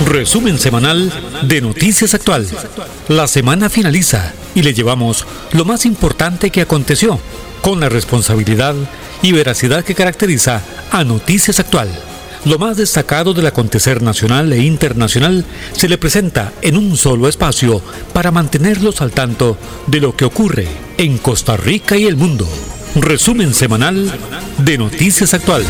Resumen semanal de Noticias Actual. La semana finaliza y le llevamos lo más importante que aconteció, con la responsabilidad y veracidad que caracteriza a Noticias Actual. Lo más destacado del acontecer nacional e internacional se le presenta en un solo espacio para mantenerlos al tanto de lo que ocurre en Costa Rica y el mundo. Resumen semanal de Noticias Actual.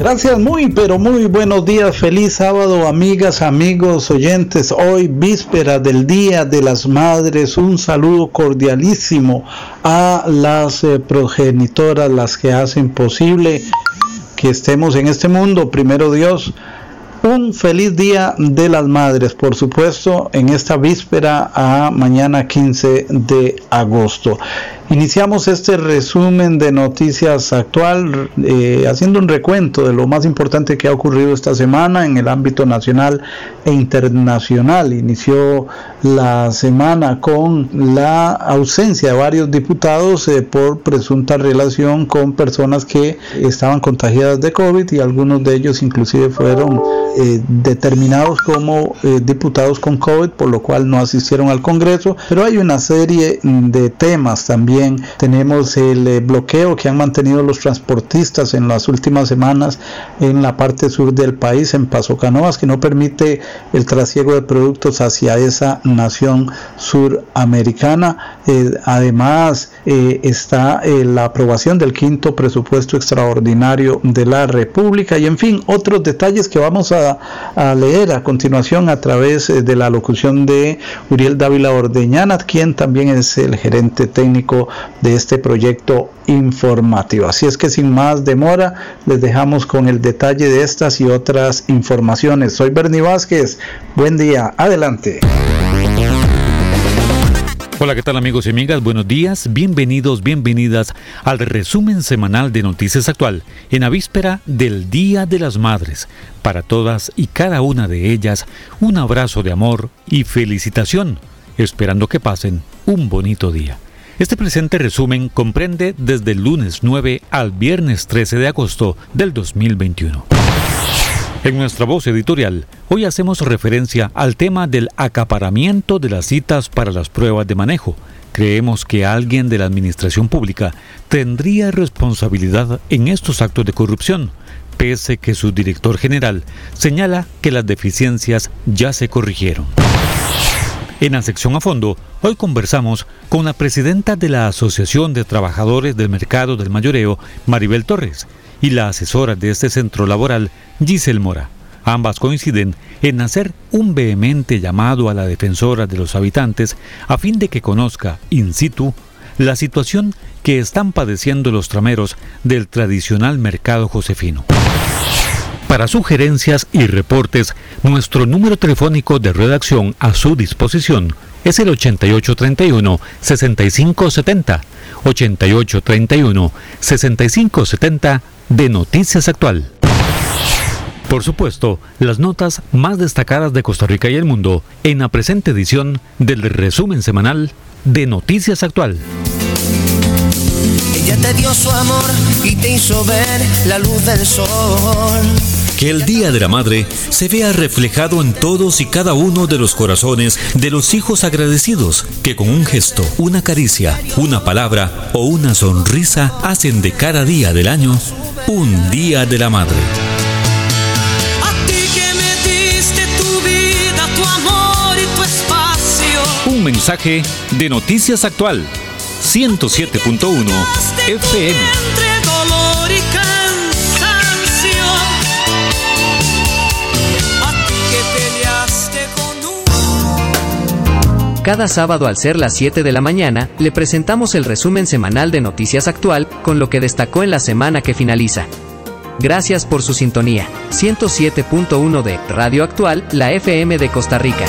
Gracias, muy pero muy buenos días, feliz sábado amigas, amigos, oyentes. Hoy víspera del Día de las Madres, un saludo cordialísimo a las eh, progenitoras, las que hacen posible que estemos en este mundo. Primero Dios, un feliz día de las madres, por supuesto, en esta víspera a mañana 15 de agosto. Iniciamos este resumen de noticias actual eh, haciendo un recuento de lo más importante que ha ocurrido esta semana en el ámbito nacional e internacional. Inició la semana con la ausencia de varios diputados eh, por presunta relación con personas que estaban contagiadas de COVID y algunos de ellos inclusive fueron eh, determinados como diputados con COVID, por lo cual no asistieron al Congreso. Pero hay una serie de temas también tenemos el eh, bloqueo que han mantenido los transportistas en las últimas semanas en la parte sur del país, en Paso Canoas, que no permite el trasiego de productos hacia esa nación suramericana. Eh, además, eh, está la aprobación del quinto presupuesto extraordinario de la República y, en fin, otros detalles que vamos a, a leer a continuación a través de la locución de Uriel Dávila Ordeñana, quien también es el gerente técnico de este proyecto informativo. Así es que sin más demora, les dejamos con el detalle de estas y otras informaciones. Soy Bernie Vázquez. Buen día. Adelante. Hola, ¿qué tal amigos y amigas? Buenos días, bienvenidos, bienvenidas al resumen semanal de Noticias Actual en la víspera del Día de las Madres. Para todas y cada una de ellas, un abrazo de amor y felicitación, esperando que pasen un bonito día. Este presente resumen comprende desde el lunes 9 al viernes 13 de agosto del 2021. En nuestra voz editorial, hoy hacemos referencia al tema del acaparamiento de las citas para las pruebas de manejo. Creemos que alguien de la administración pública tendría responsabilidad en estos actos de corrupción, pese que su director general señala que las deficiencias ya se corrigieron. En la sección a fondo, hoy conversamos con la presidenta de la Asociación de Trabajadores del Mercado del Mayoreo, Maribel Torres, y la asesora de este centro laboral, Giselle Mora. Ambas coinciden en hacer un vehemente llamado a la defensora de los habitantes a fin de que conozca in situ la situación que están padeciendo los trameros del tradicional mercado josefino. Para sugerencias y reportes, nuestro número telefónico de redacción a su disposición es el 8831-6570, 8831-6570 de Noticias Actual. Por supuesto, las notas más destacadas de Costa Rica y el mundo en la presente edición del resumen semanal de Noticias Actual. Ella te dio su amor y te hizo ver la luz del sol. Que el Día de la Madre se vea reflejado en todos y cada uno de los corazones de los hijos agradecidos que con un gesto, una caricia, una palabra o una sonrisa hacen de cada día del año un Día de la Madre. A ti que me diste tu vida, tu amor y tu espacio. Un mensaje de Noticias Actual 107.1 FM. Cada sábado al ser las 7 de la mañana, le presentamos el resumen semanal de Noticias Actual con lo que destacó en la semana que finaliza. Gracias por su sintonía. 107.1 de Radio Actual, la FM de Costa Rica.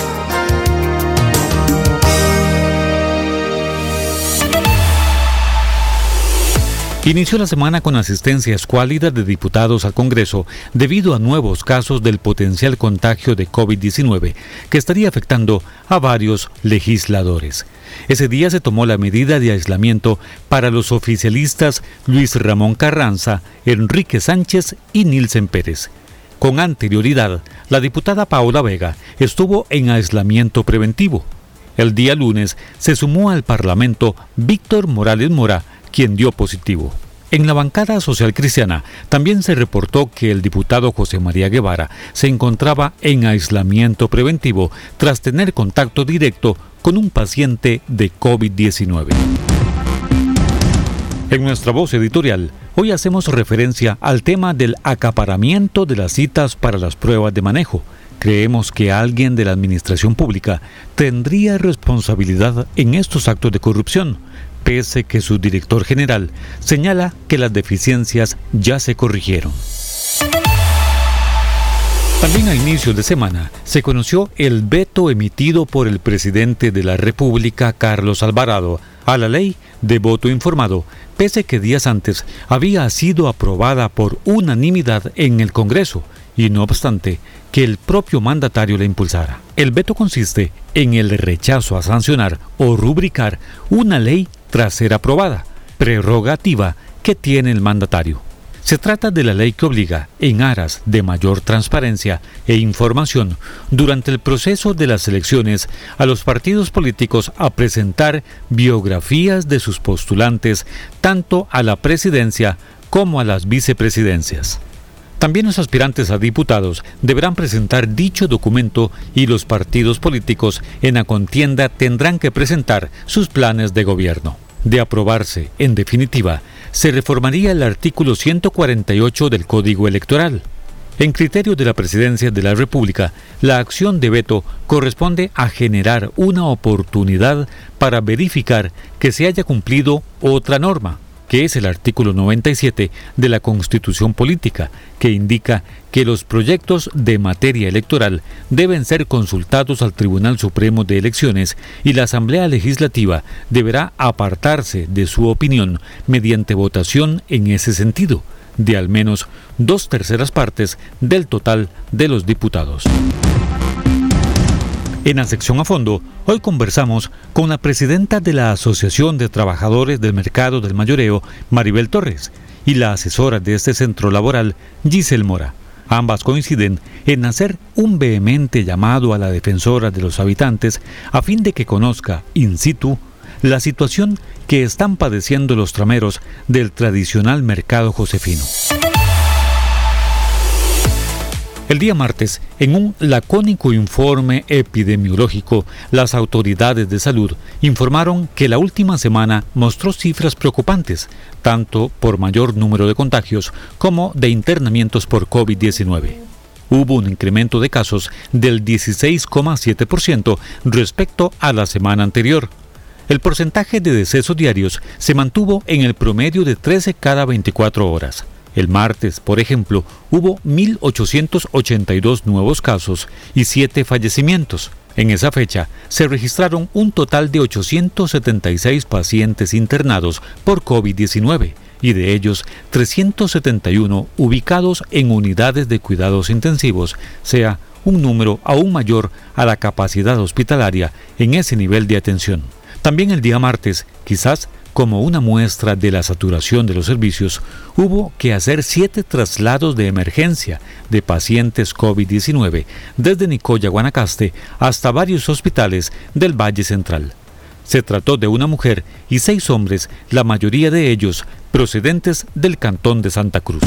Inició la semana con asistencia escuálida de diputados al Congreso debido a nuevos casos del potencial contagio de COVID-19 que estaría afectando a varios legisladores. Ese día se tomó la medida de aislamiento para los oficialistas Luis Ramón Carranza, Enrique Sánchez y Nilsen Pérez. Con anterioridad, la diputada Paola Vega estuvo en aislamiento preventivo. El día lunes se sumó al Parlamento Víctor Morales Mora, quien dio positivo. En la bancada social cristiana también se reportó que el diputado José María Guevara se encontraba en aislamiento preventivo tras tener contacto directo con un paciente de COVID-19. En nuestra voz editorial, hoy hacemos referencia al tema del acaparamiento de las citas para las pruebas de manejo. Creemos que alguien de la administración pública tendría responsabilidad en estos actos de corrupción pese que su director general señala que las deficiencias ya se corrigieron. También a inicios de semana se conoció el veto emitido por el presidente de la República, Carlos Alvarado, a la ley de voto informado, pese que días antes había sido aprobada por unanimidad en el Congreso, y no obstante que el propio mandatario la impulsara. El veto consiste en el rechazo a sancionar o rubricar una ley tras ser aprobada, prerrogativa que tiene el mandatario. Se trata de la ley que obliga, en aras de mayor transparencia e información, durante el proceso de las elecciones, a los partidos políticos a presentar biografías de sus postulantes tanto a la presidencia como a las vicepresidencias. También los aspirantes a diputados deberán presentar dicho documento y los partidos políticos en la contienda tendrán que presentar sus planes de gobierno. De aprobarse, en definitiva, se reformaría el artículo 148 del Código Electoral. En criterio de la Presidencia de la República, la acción de veto corresponde a generar una oportunidad para verificar que se haya cumplido otra norma, que es el artículo 97 de la Constitución Política, que indica que los proyectos de materia electoral deben ser consultados al Tribunal Supremo de Elecciones y la Asamblea Legislativa deberá apartarse de su opinión mediante votación en ese sentido, de al menos dos terceras partes del total de los diputados. En la sección a fondo, hoy conversamos con la presidenta de la Asociación de Trabajadores del Mercado del Mayoreo, Maribel Torres, y la asesora de este centro laboral, Giselle Mora. Ambas coinciden en hacer un vehemente llamado a la defensora de los habitantes a fin de que conozca in situ la situación que están padeciendo los trameros del tradicional mercado josefino. El día martes, en un lacónico informe epidemiológico, las autoridades de salud informaron que la última semana mostró cifras preocupantes, tanto por mayor número de contagios como de internamientos por COVID-19 hubo un incremento de casos del 16,7% respecto a la semana anterior. El porcentaje de decesos diarios se mantuvo en el promedio de 13 cada 24 horas. El martes, por ejemplo, hubo 1.882 nuevos casos y 7 fallecimientos. En esa fecha se registraron un total de 876 pacientes internados por COVID-19 y de ellos 371 ubicados en unidades de cuidados intensivos, sea un número aún mayor a la capacidad hospitalaria en ese nivel de atención. También el día martes, quizás como una muestra de la saturación de los servicios, hubo que hacer siete traslados de emergencia de pacientes COVID-19 desde Nicoya, Guanacaste, hasta varios hospitales del Valle Central. Se trató de una mujer y seis hombres, la mayoría de ellos procedentes del Cantón de Santa Cruz.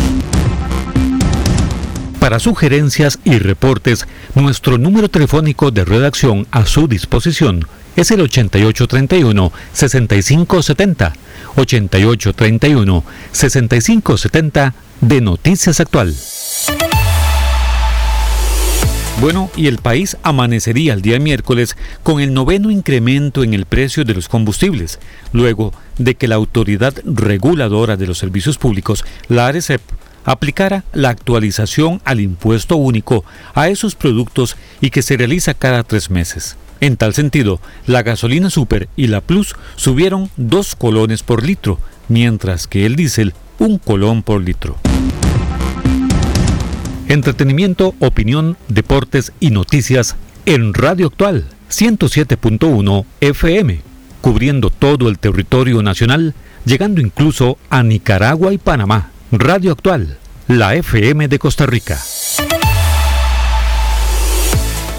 Para sugerencias y reportes, nuestro número telefónico de redacción a su disposición es el 8831-6570. 8831-6570 de Noticias Actual. Bueno, y el país amanecería el día miércoles con el noveno incremento en el precio de los combustibles, luego de que la Autoridad Reguladora de los Servicios Públicos, la ARECEP, aplicara la actualización al impuesto único a esos productos y que se realiza cada tres meses. En tal sentido, la gasolina Super y la Plus subieron dos colones por litro, mientras que el diésel un colón por litro. Entretenimiento, opinión, deportes y noticias en Radio Actual 107.1 FM, cubriendo todo el territorio nacional, llegando incluso a Nicaragua y Panamá. Radio Actual, la FM de Costa Rica.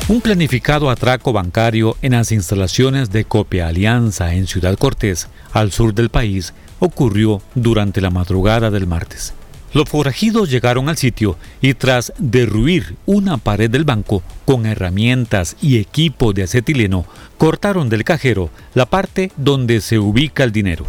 Un planificado atraco bancario en las instalaciones de Copia Alianza en Ciudad Cortés, al sur del país, ocurrió durante la madrugada del martes. Los forajidos llegaron al sitio y tras derruir una pared del banco con herramientas y equipo de acetileno, cortaron del cajero la parte donde se ubica el dinero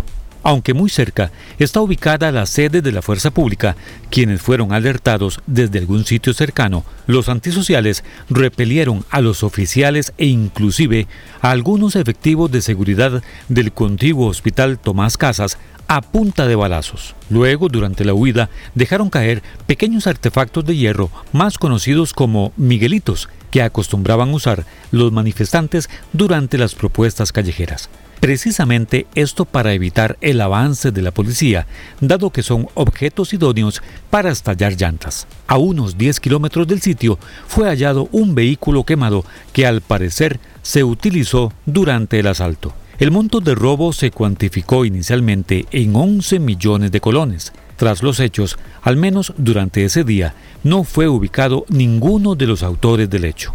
aunque muy cerca, está ubicada la sede de la fuerza pública, quienes fueron alertados desde algún sitio cercano. Los antisociales repelieron a los oficiales e inclusive a algunos efectivos de seguridad del contiguo hospital Tomás Casas a punta de balazos. Luego, durante la huida, dejaron caer pequeños artefactos de hierro más conocidos como Miguelitos, que acostumbraban usar los manifestantes durante las propuestas callejeras. Precisamente esto para evitar el avance de la policía, dado que son objetos idóneos para estallar llantas. A unos 10 kilómetros del sitio fue hallado un vehículo quemado que al parecer se utilizó durante el asalto. El monto de robo se cuantificó inicialmente en 11 millones de colones. Tras los hechos, al menos durante ese día, no fue ubicado ninguno de los autores del hecho.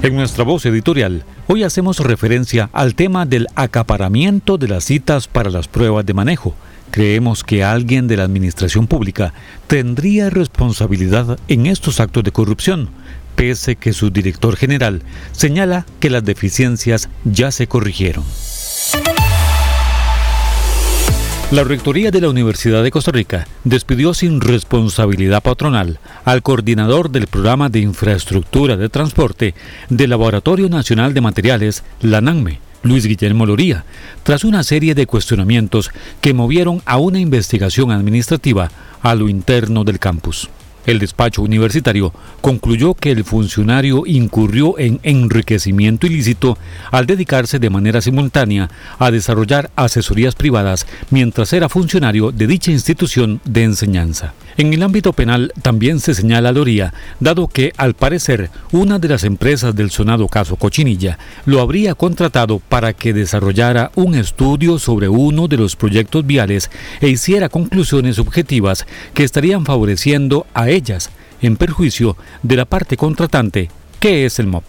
En nuestra voz editorial, hoy hacemos referencia al tema del acaparamiento de las citas para las pruebas de manejo. Creemos que alguien de la administración pública tendría responsabilidad en estos actos de corrupción, pese que su director general señala que las deficiencias ya se corrigieron. La Rectoría de la Universidad de Costa Rica despidió sin responsabilidad patronal al coordinador del programa de infraestructura de transporte del Laboratorio Nacional de Materiales, la NANME, Luis Guillermo Loría, tras una serie de cuestionamientos que movieron a una investigación administrativa a lo interno del campus. El despacho universitario concluyó que el funcionario incurrió en enriquecimiento ilícito al dedicarse de manera simultánea a desarrollar asesorías privadas mientras era funcionario de dicha institución de enseñanza. En el ámbito penal también se señala Loría, dado que al parecer una de las empresas del sonado caso Cochinilla lo habría contratado para que desarrollara un estudio sobre uno de los proyectos viales e hiciera conclusiones objetivas que estarían favoreciendo a en perjuicio de la parte contratante, que es el MOP.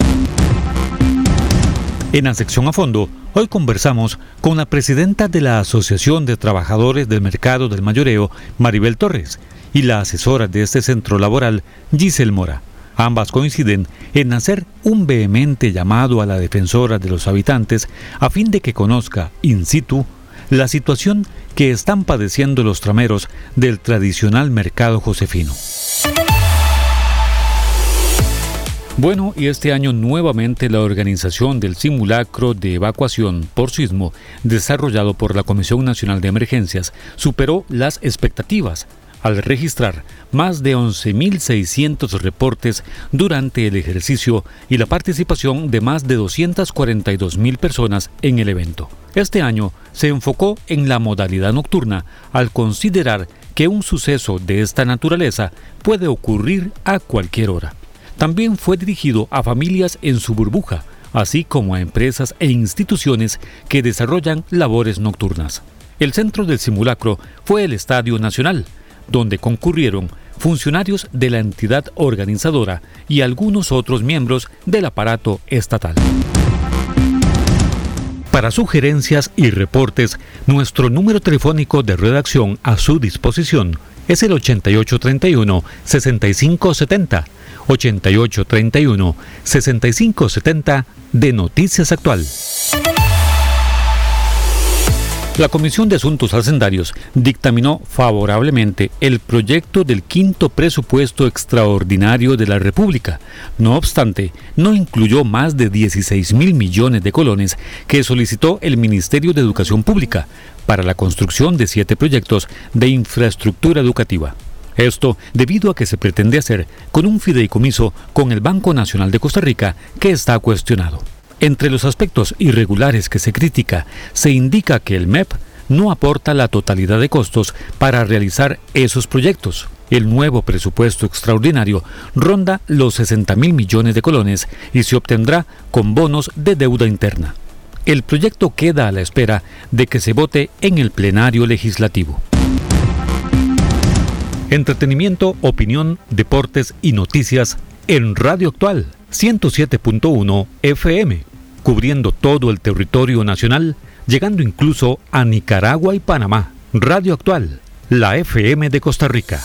En la sección a fondo, hoy conversamos con la presidenta de la Asociación de Trabajadores del Mercado del Mayoreo, Maribel Torres, y la asesora de este centro laboral, Giselle Mora. Ambas coinciden en hacer un vehemente llamado a la defensora de los habitantes a fin de que conozca in situ la situación que están padeciendo los trameros del tradicional mercado josefino. Bueno, y este año nuevamente la organización del simulacro de evacuación por sismo desarrollado por la Comisión Nacional de Emergencias superó las expectativas al registrar más de 11.600 reportes durante el ejercicio y la participación de más de 242.000 personas en el evento. Este año se enfocó en la modalidad nocturna al considerar que un suceso de esta naturaleza puede ocurrir a cualquier hora. También fue dirigido a familias en su burbuja, así como a empresas e instituciones que desarrollan labores nocturnas. El centro del simulacro fue el Estadio Nacional, donde concurrieron funcionarios de la entidad organizadora y algunos otros miembros del aparato estatal. Para sugerencias y reportes, nuestro número telefónico de redacción a su disposición es el 8831-6570, 8831-6570 de Noticias Actual. La Comisión de Asuntos Hacendarios dictaminó favorablemente el proyecto del quinto presupuesto extraordinario de la República. No obstante, no incluyó más de 16 mil millones de colones que solicitó el Ministerio de Educación Pública para la construcción de siete proyectos de infraestructura educativa. Esto debido a que se pretende hacer con un fideicomiso con el Banco Nacional de Costa Rica que está cuestionado. Entre los aspectos irregulares que se critica, se indica que el MEP no aporta la totalidad de costos para realizar esos proyectos. El nuevo presupuesto extraordinario ronda los 60 mil millones de colones y se obtendrá con bonos de deuda interna. El proyecto queda a la espera de que se vote en el plenario legislativo. Entretenimiento, opinión, deportes y noticias en Radio Actual 107.1 FM, cubriendo todo el territorio nacional, llegando incluso a Nicaragua y Panamá. Radio Actual, la FM de Costa Rica.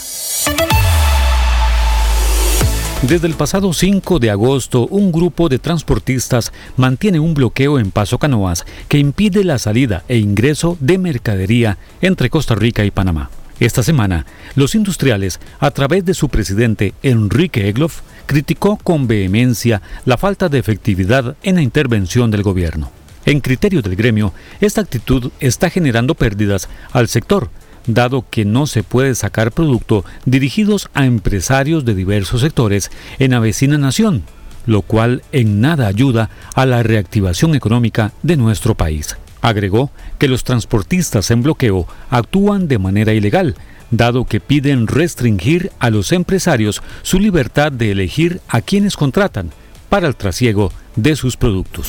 Desde el pasado 5 de agosto, un grupo de transportistas mantiene un bloqueo en Paso Canoas que impide la salida e ingreso de mercadería entre Costa Rica y Panamá. Esta semana, los industriales, a través de su presidente Enrique Egloff, criticó con vehemencia la falta de efectividad en la intervención del gobierno. En criterio del gremio, esta actitud está generando pérdidas al sector, dado que no se puede sacar producto dirigidos a empresarios de diversos sectores en la vecina nación, lo cual en nada ayuda a la reactivación económica de nuestro país. Agregó que los transportistas en bloqueo actúan de manera ilegal, dado que piden restringir a los empresarios su libertad de elegir a quienes contratan para el trasiego de sus productos.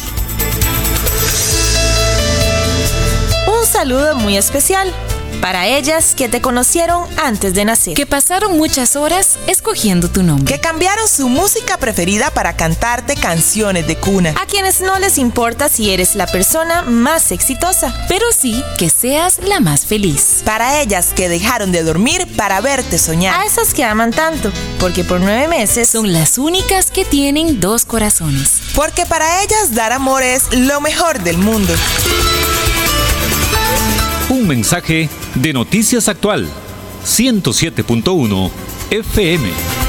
Un saludo muy especial para ellas que te conocieron antes de nacer. Que pasaron muchas horas escogiendo tu nombre. Que cambiaron su música preferida para cantarte canciones de cuna. A quienes no les importa si eres la persona más exitosa. Pero sí que seas la más feliz. Para ellas que dejaron de dormir para verte soñar. A esas que aman tanto, porque por nueve meses son las únicas que tienen dos corazones. Porque para ellas dar amor es lo mejor del mundo. Un mensaje de Noticias Actual 107.1 FM.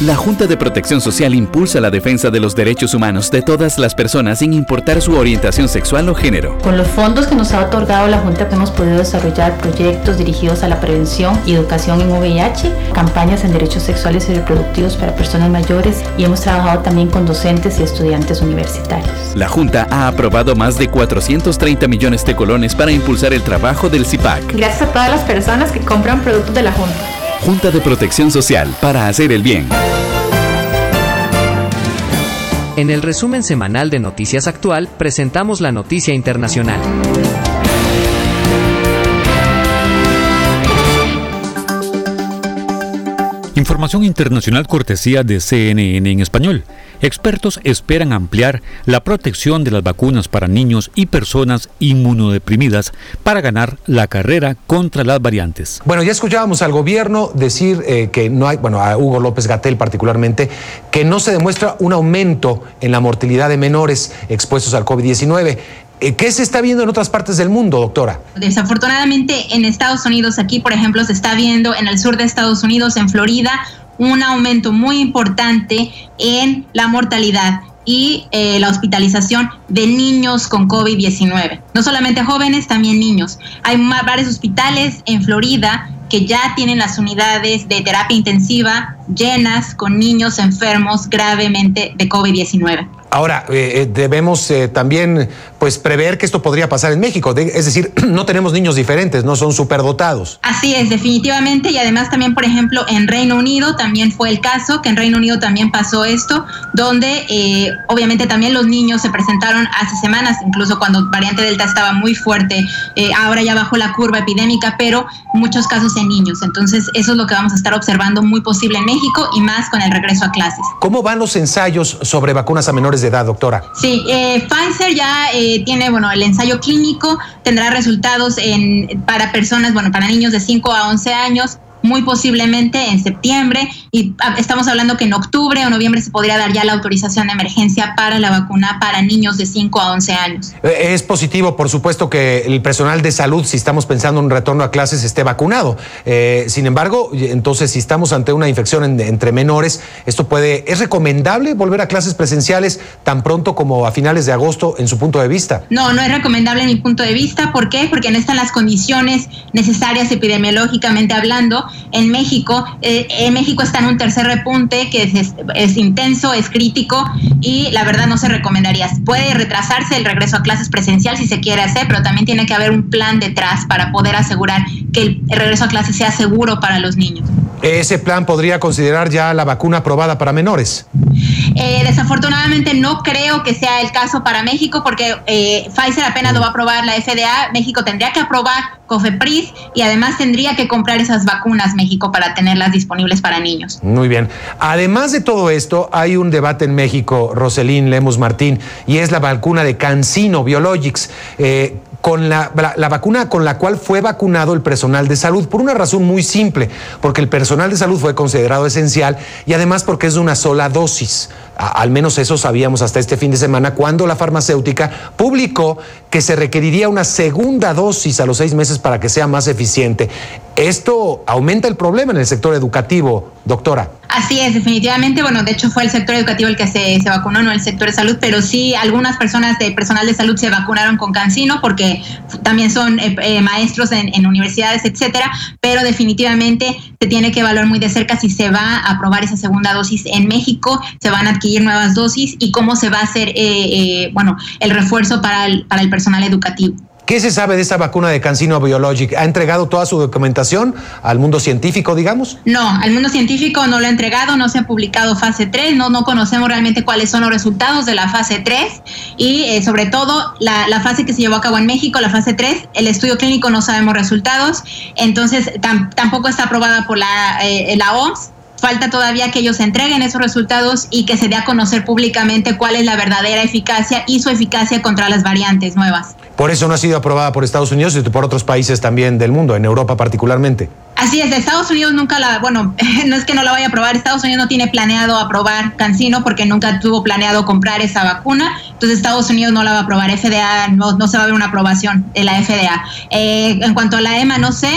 La Junta de Protección Social impulsa la defensa de los derechos humanos de todas las personas sin importar su orientación sexual o género. Con los fondos que nos ha otorgado la Junta hemos podido desarrollar proyectos dirigidos a la prevención y educación en VIH, campañas en derechos sexuales y reproductivos para personas mayores y hemos trabajado también con docentes y estudiantes universitarios. La Junta ha aprobado más de 430 millones de colones para impulsar el trabajo del CIPAC. Gracias a todas las personas que compran productos de la Junta. Junta de Protección Social para hacer el bien. En el resumen semanal de Noticias Actual presentamos la noticia internacional. Información internacional cortesía de CNN en español. Expertos esperan ampliar la protección de las vacunas para niños y personas inmunodeprimidas para ganar la carrera contra las variantes. Bueno, ya escuchábamos al gobierno decir eh, que no hay, bueno, a Hugo López Gatel particularmente, que no se demuestra un aumento en la mortalidad de menores expuestos al COVID-19. Eh, ¿Qué se está viendo en otras partes del mundo, doctora? Desafortunadamente en Estados Unidos, aquí por ejemplo, se está viendo en el sur de Estados Unidos, en Florida, un aumento muy importante en la mortalidad y eh, la hospitalización de niños con COVID-19. No solamente jóvenes, también niños. Hay varios hospitales en Florida que ya tienen las unidades de terapia intensiva llenas con niños enfermos gravemente de COVID-19. Ahora, eh, eh, debemos eh, también pues, prever que esto podría pasar en México. es decir, no tenemos niños diferentes, no son superdotados. Así es, definitivamente. Y además también, por ejemplo, en Reino Unido también fue el caso, que en Reino Unido también pasó esto, donde obviamente también los niños se presentaron hace semanas, incluso cuando variante Delta estaba muy fuerte, ahora ya bajó la curva epidémica, pero muchos casos en niños. Entonces, eso es lo que vamos a estar observando muy posible en México y más con el regreso a clases. ¿Cómo van los ensayos sobre vacunas a menores de edad, doctora? Sí, eh, Pfizer ya eh, tiene, bueno, el ensayo clínico, tendrá resultados en, para personas, bueno, para niños de 5 a 11 años muy posiblemente en septiembre y ah, estamos hablando que en octubre o noviembre se podría dar ya la autorización de emergencia para la vacuna para niños de 5 a 11 años. Eh, es positivo, por supuesto, que el personal de salud, si estamos pensando en un retorno a clases, esté vacunado. Eh, sin embargo, entonces, si estamos ante una infección entre menores, esto puede, ¿es recomendable volver a clases presenciales tan pronto como a finales de agosto en su punto de vista? No, no es recomendable en mi punto de vista. ¿Por qué? Porque no están las condiciones necesarias epidemiológicamente hablando en México. Eh, en México está en un tercer repunte que es, es, intenso, es crítico y la verdad no se recomendaría. Puede retrasarse el regreso a clases presencial si se quiere hacer, pero también tiene que haber un plan detrás para poder asegurar que el regreso a clases sea seguro para los niños. ¿Ese plan podría considerar ya la vacuna aprobada para menores? Eh, desafortunadamente no creo que sea el caso para México porque eh, Pfizer apenas lo va a aprobar la FDA. México tendría que aprobar COFEPRIS y además tendría que comprar esas vacunas México para tenerlas disponibles para niños. Muy bien. Además de todo esto, hay un debate en México, Roselín Lemos Martín, y es la vacuna de Cancino Biologics. Eh, con la, vacuna con la cual fue vacunado el personal de salud, por una razón muy simple, porque el personal de salud fue considerado esencial y además porque es de una sola dosis. Al menos eso sabíamos hasta este fin de semana, cuando la farmacéutica publicó que se requeriría una segunda dosis a los seis meses para que sea más eficiente. Esto aumenta el problema en el sector educativo, doctora. Así es, definitivamente. Bueno, de hecho fue el sector educativo el que se, se, vacunó, no el sector de salud, pero sí algunas personas de personal de salud se vacunaron con Cancino porque también son eh, eh, maestros en, en, universidades, etcétera. Pero definitivamente se tiene que evaluar muy de cerca si se va a aprobar esa segunda dosis en México, se van a adquirir nuevas dosis y cómo se va a hacer, eh, bueno, el refuerzo para el, para el personal educativo. ¿Qué se sabe de esta vacuna de Cancino Biologic? ¿Ha entregado toda su documentación al mundo científico, digamos? No, al mundo científico no lo ha entregado, no se ha publicado fase 3, no, no conocemos realmente cuáles son los resultados de la fase 3 y eh, sobre todo la, la, fase que se llevó a cabo en México, la fase 3, el estudio clínico no sabemos resultados, entonces tam, tampoco está aprobada por la, eh, la OMS falta todavía que ellos entreguen esos resultados y que se dé a conocer públicamente cuál es la verdadera eficacia y su eficacia contra las variantes nuevas. Por eso no ha sido aprobada por Estados Unidos y por otros países también del mundo, en Europa particularmente. Así es, de Estados Unidos nunca la, bueno, no es que no la vaya a aprobar, Estados Unidos no tiene planeado aprobar Cancino porque nunca tuvo planeado comprar esa vacuna, entonces Estados Unidos no la va a aprobar, FDA no, no se va a ver una aprobación de la FDA. Eh, en cuanto a la EMA, no sé,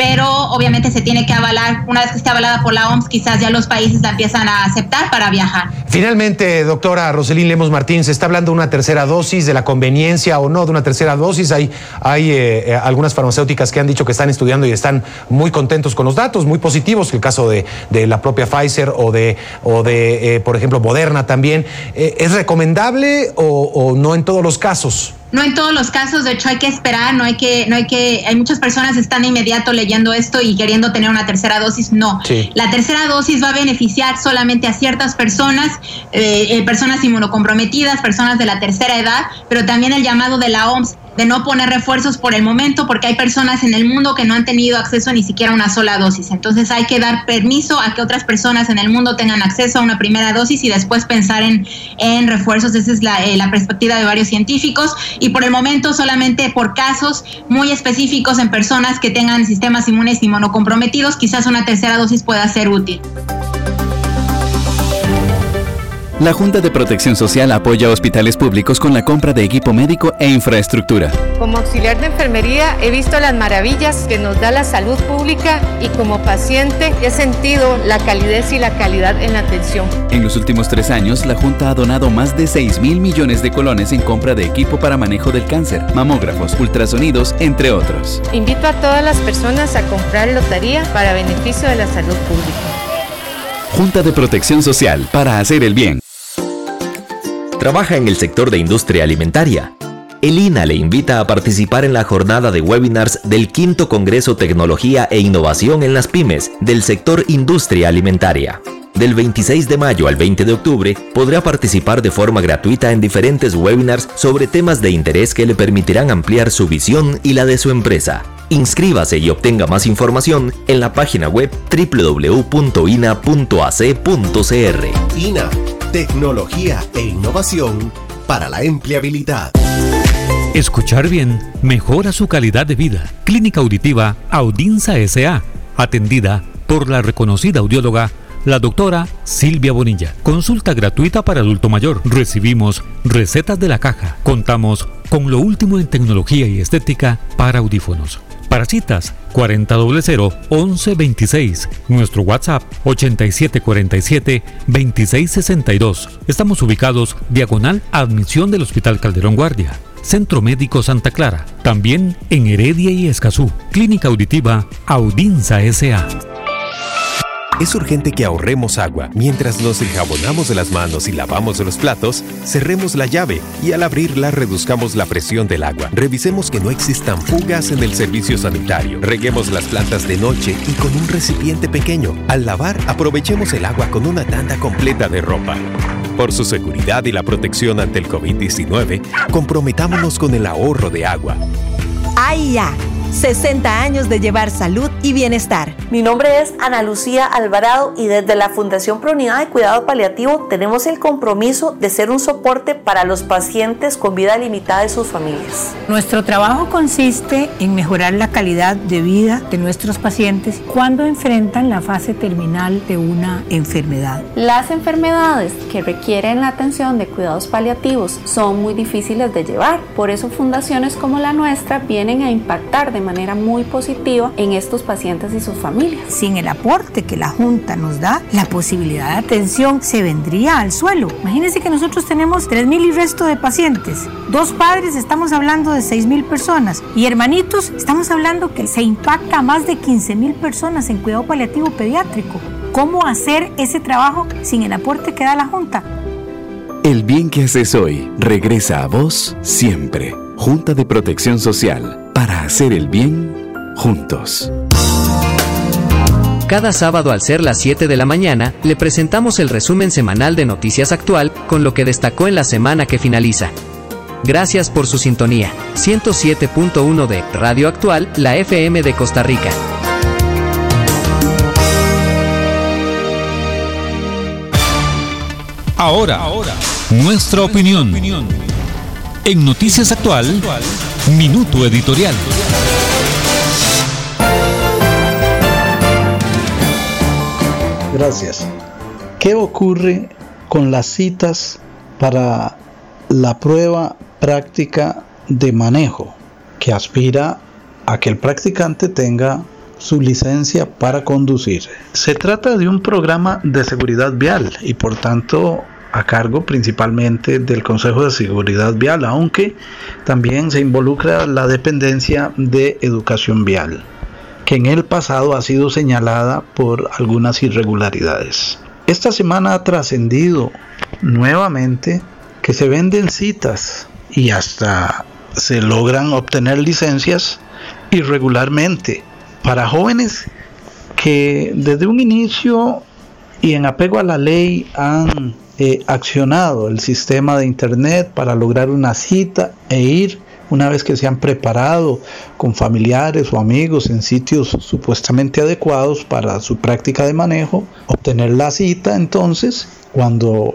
pero obviamente se tiene que avalar, una vez que esté avalada por la OMS, quizás ya los países la empiezan a aceptar para viajar. Finalmente, doctora Roselín Lemos Martín, se está hablando de una tercera dosis, de la conveniencia o no de una tercera dosis. Hay, hay eh, algunas farmacéuticas que han dicho que están estudiando y están muy contentos con los datos, muy positivos, el caso de, la propia Pfizer o de, eh, por ejemplo, Moderna también. Eh, ¿Es recomendable o no en todos los casos? No en todos los casos, de hecho hay que esperar, no hay que, no hay que, hay muchas personas que están inmediato leyendo esto y queriendo tener una tercera dosis, no. Sí. La tercera dosis va a beneficiar solamente a ciertas personas, eh, eh, personas inmunocomprometidas, personas de la tercera edad, pero también el llamado de la OMS de no poner refuerzos por el momento porque hay personas en el mundo que no han tenido acceso ni siquiera a una sola dosis. Entonces hay que dar permiso a que otras personas en el mundo tengan acceso a una primera dosis y después pensar en, en refuerzos. Esa es la, eh, la perspectiva de varios científicos y por el momento solamente por casos muy específicos en personas que tengan sistemas inmunes inmunocomprometidos, quizás una tercera dosis pueda ser útil. La Junta de Protección Social apoya a hospitales públicos con la compra de equipo médico e infraestructura. Como auxiliar de enfermería he visto las maravillas que nos da la salud pública y como paciente he sentido la calidez y la calidad en la atención. En los últimos tres años, la Junta ha donado más de 6 mil millones de colones en compra de equipo para manejo del cáncer, mamógrafos, ultrasonidos, entre otros. Invito a todas las personas a comprar lotería para beneficio de la salud pública. Junta de Protección Social para hacer el bien trabaja en el sector de industria alimentaria. El INA le invita a participar en la jornada de webinars del quinto Congreso Tecnología e Innovación en las Pymes del sector industria alimentaria. Del 26 de mayo al 20 de octubre podrá participar de forma gratuita en diferentes webinars sobre temas de interés que le permitirán ampliar su visión y la de su empresa. Inscríbase y obtenga más información en la página web www.ina.ac.cr. INA, tecnología e innovación para la empleabilidad. Escuchar bien mejora su calidad de vida. Clínica Auditiva Audinza SA, atendida por la reconocida audióloga la doctora Silvia Bonilla. Consulta gratuita para adulto mayor. Recibimos recetas de la caja. Contamos con lo último en tecnología y estética para audífonos. Para citas, 4000-1126. Nuestro WhatsApp, 8747-2662. Estamos ubicados diagonal admisión del Hospital Calderón Guardia. Centro Médico Santa Clara. También en Heredia y Escazú. Clínica Auditiva Audinza S.A. Es urgente que ahorremos agua. Mientras nos enjabonamos las manos y lavamos los platos, cerremos la llave y al abrirla reduzcamos la presión del agua. Revisemos que no existan fugas en el servicio sanitario. Reguemos las plantas de noche y con un recipiente pequeño. Al lavar, aprovechemos el agua con una tanda completa de ropa. Por su seguridad y la protección ante el COVID-19, comprometámonos con el ahorro de agua. ¡Ay ya! 60 años de llevar salud y bienestar. Mi nombre es Ana Lucía Alvarado y desde la Fundación Unidad de Cuidado Paliativo tenemos el compromiso de ser un soporte para los pacientes con vida limitada y sus familias. Nuestro trabajo consiste en mejorar la calidad de vida de nuestros pacientes cuando enfrentan la fase terminal de una enfermedad. Las enfermedades que requieren la atención de cuidados paliativos son muy difíciles de llevar, por eso fundaciones como la nuestra vienen a impactar de manera muy positiva en estos pacientes y sus familias. Sin el aporte que la Junta nos da, la posibilidad de atención se vendría al suelo. Imagínense que nosotros tenemos 3.000 y resto de pacientes. Dos padres, estamos hablando de 6.000 personas. Y hermanitos, estamos hablando que se impacta a más de 15.000 personas en cuidado paliativo pediátrico. ¿Cómo hacer ese trabajo sin el aporte que da la Junta? El bien que haces hoy regresa a vos siempre. Junta de Protección Social, para hacer el bien juntos. Cada sábado al ser las 7 de la mañana, le presentamos el resumen semanal de Noticias Actual con lo que destacó en la semana que finaliza. Gracias por su sintonía. 107.1 de Radio Actual, la FM de Costa Rica. Ahora, nuestra opinión. En Noticias Actual, Minuto Editorial. Gracias. ¿Qué ocurre con las citas para la prueba práctica de manejo que aspira a que el practicante tenga su licencia para conducir? Se trata de un programa de seguridad vial y por tanto a cargo principalmente del Consejo de Seguridad Vial, aunque también se involucra la dependencia de educación vial, que en el pasado ha sido señalada por algunas irregularidades. Esta semana ha trascendido nuevamente que se venden citas y hasta se logran obtener licencias irregularmente para jóvenes que desde un inicio y en apego a la ley han eh, accionado el sistema de internet para lograr una cita e ir una vez que se han preparado con familiares o amigos en sitios supuestamente adecuados para su práctica de manejo, obtener la cita entonces cuando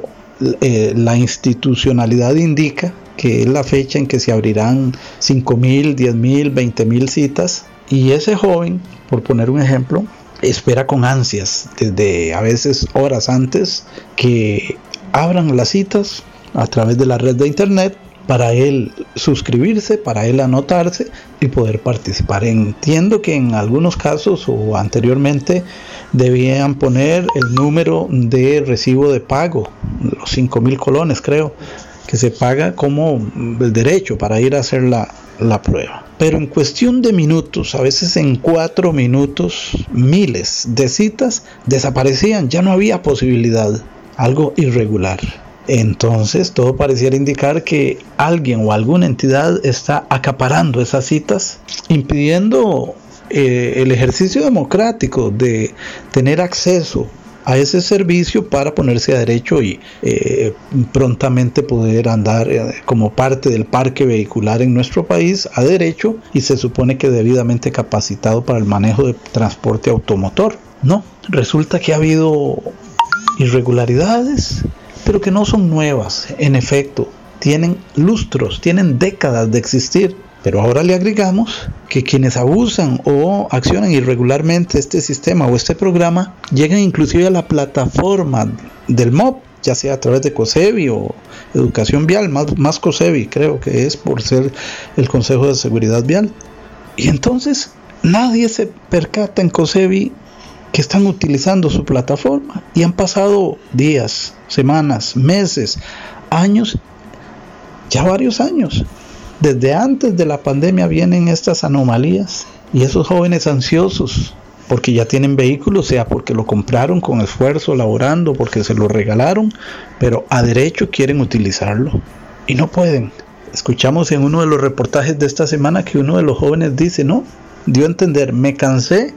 eh, la institucionalidad indica que es la fecha en que se abrirán 5.000, 10.000, 20.000 citas y ese joven, por poner un ejemplo, espera con ansias desde a veces horas antes que abran las citas a través de la red de internet para él suscribirse, para él anotarse y poder participar. Entiendo que en algunos casos o anteriormente debían poner el número de recibo de pago, los 5 mil colones creo, que se paga como el derecho para ir a hacer la, la prueba. Pero en cuestión de minutos, a veces en cuatro minutos, miles de citas desaparecían, ya no había posibilidad, algo irregular. Entonces todo pareciera indicar que alguien o alguna entidad está acaparando esas citas, impidiendo eh, el ejercicio democrático de tener acceso a ese servicio para ponerse a derecho y eh, prontamente poder andar eh, como parte del parque vehicular en nuestro país a derecho y se supone que debidamente capacitado para el manejo de transporte automotor. No, resulta que ha habido irregularidades, pero que no son nuevas, en efecto, tienen lustros, tienen décadas de existir. Pero ahora le agregamos que quienes abusan o accionan irregularmente este sistema o este programa llegan inclusive a la plataforma del MOB, ya sea a través de COSEBI o Educación Vial, más, más COSEBI creo que es por ser el Consejo de Seguridad Vial. Y entonces nadie se percata en COSEBI que están utilizando su plataforma. Y han pasado días, semanas, meses, años, ya varios años. Desde antes de la pandemia vienen estas anomalías y esos jóvenes ansiosos porque ya tienen vehículos, sea porque lo compraron con esfuerzo, laborando, porque se lo regalaron, pero a derecho quieren utilizarlo. Y no pueden. Escuchamos en uno de los reportajes de esta semana que uno de los jóvenes dice, no, dio a entender, me cansé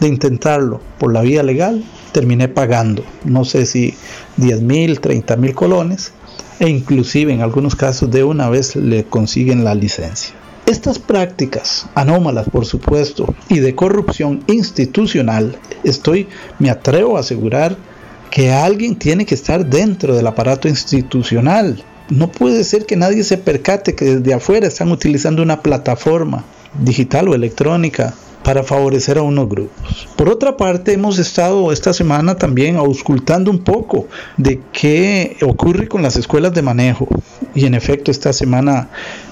de intentarlo por la vía legal, terminé pagando, no sé si 10 mil, 30 mil colones, e inclusive en algunos casos de una vez le consiguen la licencia. Estas prácticas anómalas, por supuesto, y de corrupción institucional, estoy, me atrevo a asegurar que alguien tiene que estar dentro del aparato institucional. No puede ser que nadie se percate que desde afuera están utilizando una plataforma digital o electrónica para favorecer a unos grupos. Por otra parte, hemos estado esta semana también auscultando un poco de qué ocurre con las escuelas de manejo. Y en efecto, esta semana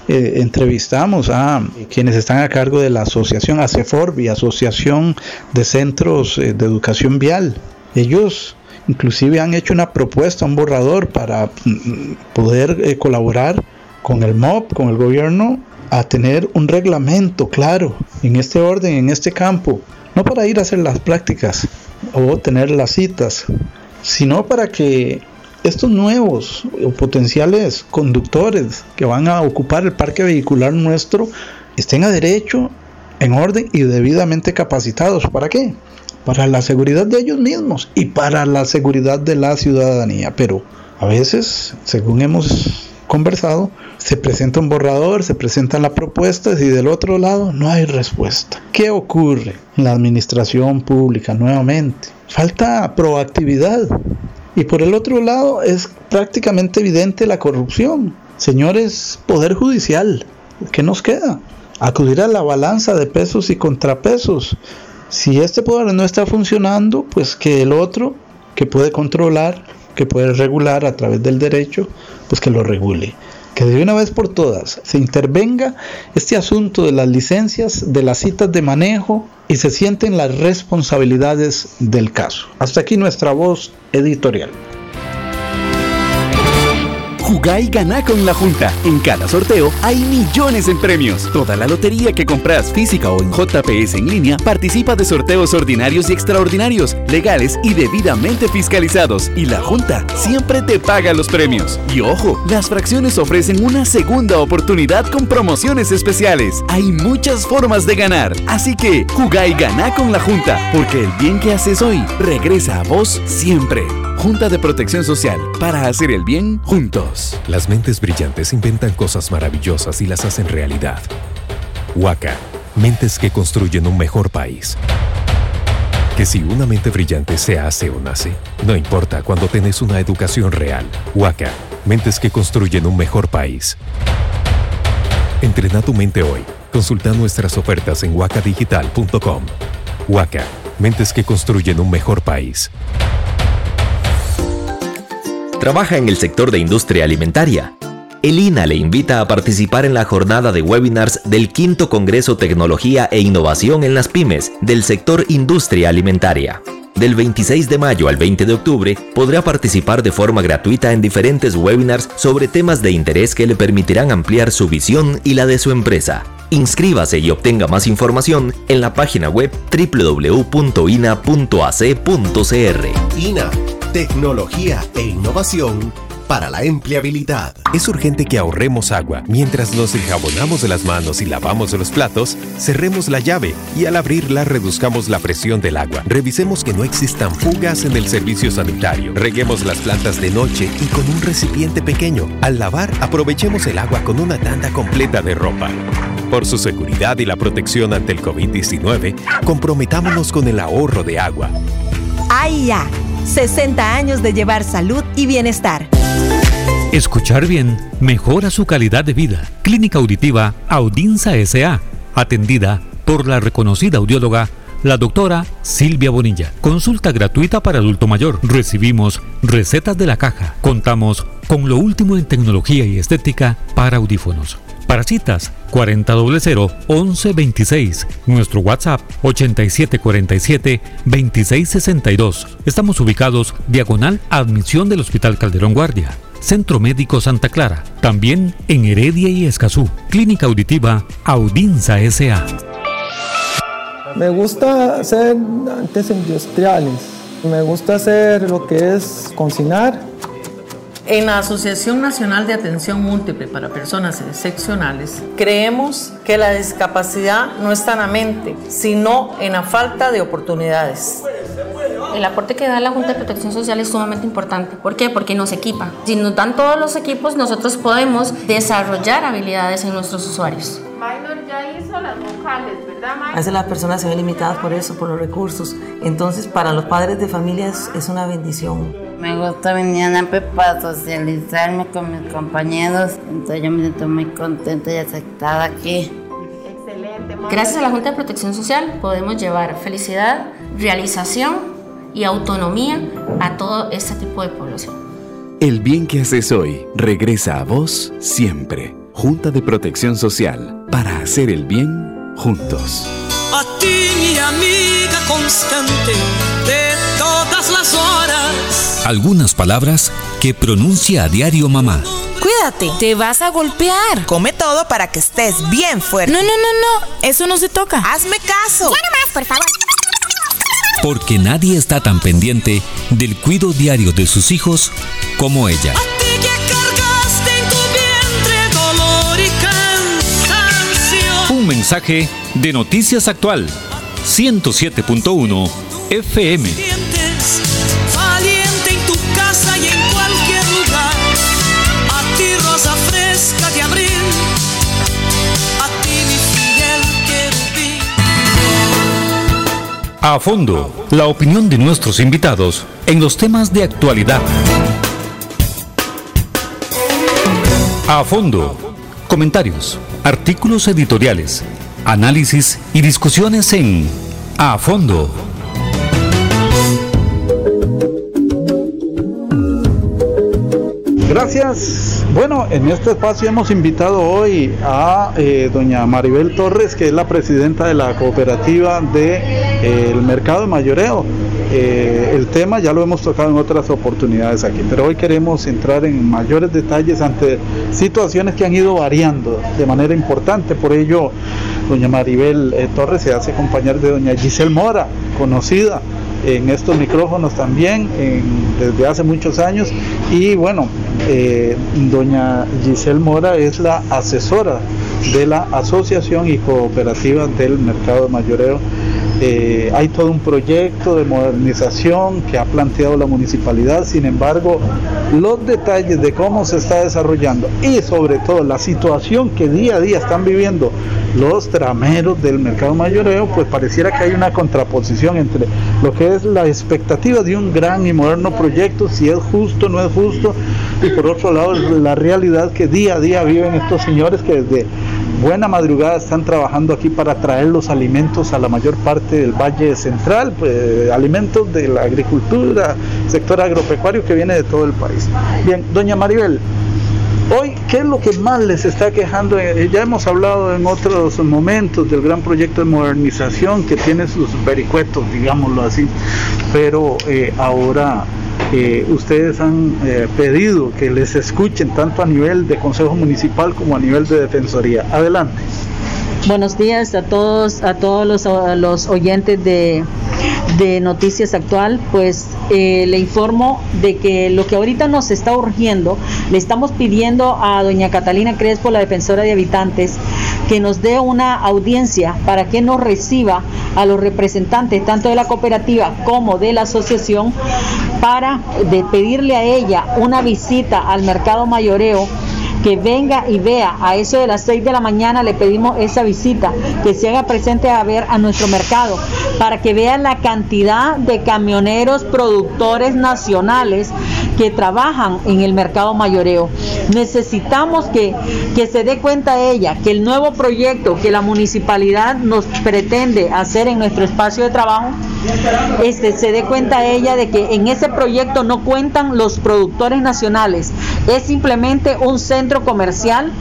eh, entrevistamos a quienes están a cargo de la asociación ACEFORBI, Asociación de Centros eh, de Educación Vial. Ellos inclusive han hecho una propuesta, un borrador para mm, poder eh, colaborar con el MOP, con el gobierno, a tener un reglamento claro en este orden, en este campo, no para ir a hacer las prácticas o tener las citas, sino para que estos nuevos o potenciales conductores que van a ocupar el parque vehicular nuestro estén a derecho, en orden y debidamente capacitados. ¿Para qué? Para la seguridad de ellos mismos y para la seguridad de la ciudadanía. Pero a veces, según hemos conversado, se presenta un borrador, se presentan las propuestas y del otro lado no hay respuesta. ¿Qué ocurre en la administración pública nuevamente? Falta proactividad. Y por el otro lado es prácticamente evidente la corrupción. Señores, Poder Judicial, ¿qué nos queda? Acudir a la balanza de pesos y contrapesos. Si este poder no está funcionando, pues que el otro, que puede controlar, que puede regular a través del derecho, pues que lo regule. Que de una vez por todas se intervenga este asunto de las licencias, de las citas de manejo y se sienten las responsabilidades del caso. Hasta aquí nuestra voz editorial. Jugá y ganá con la Junta. En cada sorteo hay millones en premios. Toda la lotería que compras física o en JPS en línea participa de sorteos ordinarios y extraordinarios, legales y debidamente fiscalizados. Y la Junta siempre te paga los premios. Y ojo, las fracciones ofrecen una segunda oportunidad con promociones especiales. Hay muchas formas de ganar. Así que jugá y ganá con la Junta, porque el bien que haces hoy regresa a vos siempre. Junta de Protección Social, para hacer el bien juntos. Las mentes brillantes inventan cosas maravillosas y las hacen realidad. Huaca, mentes que construyen un mejor país. Que si una mente brillante se hace o nace, no importa cuando tenés una educación real. Huaca, mentes que construyen un mejor país. Entrena tu mente hoy. Consulta nuestras ofertas en huacadigital.com. Huaca, mentes que construyen un mejor país. ¿Trabaja en el sector de industria alimentaria? El INA le invita a participar en la jornada de webinars del quinto Congreso Tecnología e Innovación en las Pymes del sector industria alimentaria. Del 26 de mayo al 20 de octubre podrá participar de forma gratuita en diferentes webinars sobre temas de interés que le permitirán ampliar su visión y la de su empresa. Inscríbase y obtenga más información en la página web www.ina.ac.cr. INA, tecnología e innovación para la empleabilidad. Es urgente que ahorremos agua. Mientras nos enjabonamos de las manos y lavamos los platos, cerremos la llave y al abrirla reduzcamos la presión del agua. Revisemos que no existan fugas en el servicio sanitario. Reguemos las plantas de noche y con un recipiente pequeño. Al lavar, aprovechemos el agua con una tanda completa de ropa. Por su seguridad y la protección ante el COVID-19, comprometámonos con el ahorro de agua. ¡Ay ya! 60 años de llevar salud y bienestar. Escuchar bien mejora su calidad de vida. Clínica Auditiva Audinza SA, atendida por la reconocida audióloga la doctora Silvia Bonilla. Consulta gratuita para adulto mayor. Recibimos recetas de la caja. Contamos con lo último en tecnología y estética para audífonos. Para citas 4000-1126. Nuestro WhatsApp 8747-2662. Estamos ubicados diagonal admisión del Hospital Calderón Guardia. Centro Médico Santa Clara. También en Heredia y Escazú. Clínica Auditiva Audinza SA. Me gusta hacer artes industriales. Me gusta hacer lo que es cocinar. En la Asociación Nacional de Atención Múltiple para Personas Excepcionales, creemos que la discapacidad no está en la mente, sino en la falta de oportunidades. El aporte que da la Junta de Protección Social es sumamente importante. ¿Por qué? Porque nos equipa. Si nos dan todos los equipos, nosotros podemos desarrollar habilidades en nuestros usuarios. Minor ya hizo las vocales, ¿verdad, A veces las personas se ven limitadas por eso, por los recursos. Entonces, para los padres de familia es, es una bendición. Me gusta venir a NAPE para socializarme con mis compañeros, entonces yo me siento muy contenta y aceptada aquí. Gracias a la Junta de Protección Social podemos llevar felicidad, realización y autonomía a todo este tipo de población. El bien que haces hoy regresa a vos siempre. Junta de Protección Social, para hacer el bien juntos. A ti, mi amiga constante de todas las horas. Algunas palabras que pronuncia a diario mamá. Cuídate. Te vas a golpear. Come todo para que estés bien fuerte. No, no, no, no. Eso no se toca. Hazme caso. Ya no más, por favor. Porque nadie está tan pendiente del cuido diario de sus hijos como ella. Un mensaje de Noticias Actual 107.1 FM. A fondo, la opinión de nuestros invitados en los temas de actualidad. A fondo, comentarios, artículos editoriales, análisis y discusiones en A fondo. Gracias. Bueno, en este espacio hemos invitado hoy a eh, doña Maribel Torres, que es la presidenta de la cooperativa del de, eh, mercado de mayoreo. Eh, el tema ya lo hemos tocado en otras oportunidades aquí, pero hoy queremos entrar en mayores detalles ante situaciones que han ido variando de manera importante. Por ello, doña Maribel Torres se hace acompañar de doña Giselle Mora, conocida en estos micrófonos también en, desde hace muchos años. Y bueno eh, doña Giselle Mora es la asesora de la asociación y cooperativa del mercado de mayoreo eh, hay todo un proyecto de modernización que ha planteado la municipalidad, sin embargo, los detalles de cómo se está desarrollando y sobre todo la situación que día a día están viviendo los trameros del mercado mayoreo, pues pareciera que hay una contraposición entre lo que es la expectativa de un gran y moderno proyecto, si es justo, no es justo, y por otro lado la realidad que día a día viven estos señores que desde buena madrugada están trabajando aquí para traer los alimentos a la mayor parte del Valle Central, pues, alimentos de la agricultura, sector agropecuario que viene de todo el país. Bien, doña Maribel, hoy, ¿qué es lo que más les está quejando? Eh, ya hemos hablado en otros momentos del gran proyecto de modernización que tiene sus vericuetos, digámoslo así, pero eh, ahora eh, ustedes han eh, pedido que les escuchen tanto a nivel de Consejo Municipal como a nivel de Defensoría. Adelante. Buenos días a todos, a todos los, a los oyentes de, Noticias Actual. Pues eh, le informo de que lo que ahorita nos está urgiendo, le estamos pidiendo a doña Catalina Crespo, la defensora de habitantes, que nos dé una audiencia para que nos reciba a los representantes tanto de la cooperativa como de la asociación para de pedirle a ella una visita al mercado mayoreo que venga y vea a eso de las 6 de la mañana le pedimos esa visita, que se haga presente a ver a nuestro mercado, para que vean la cantidad de camioneros productores nacionales que trabajan en el mercado mayoreo. Necesitamos que, que se dé cuenta ella que el nuevo proyecto que la municipalidad nos pretende hacer en nuestro espacio de trabajo, este, se dé cuenta ella de que en ese proyecto no cuentan los productores nacionales, es simplemente un centro comercial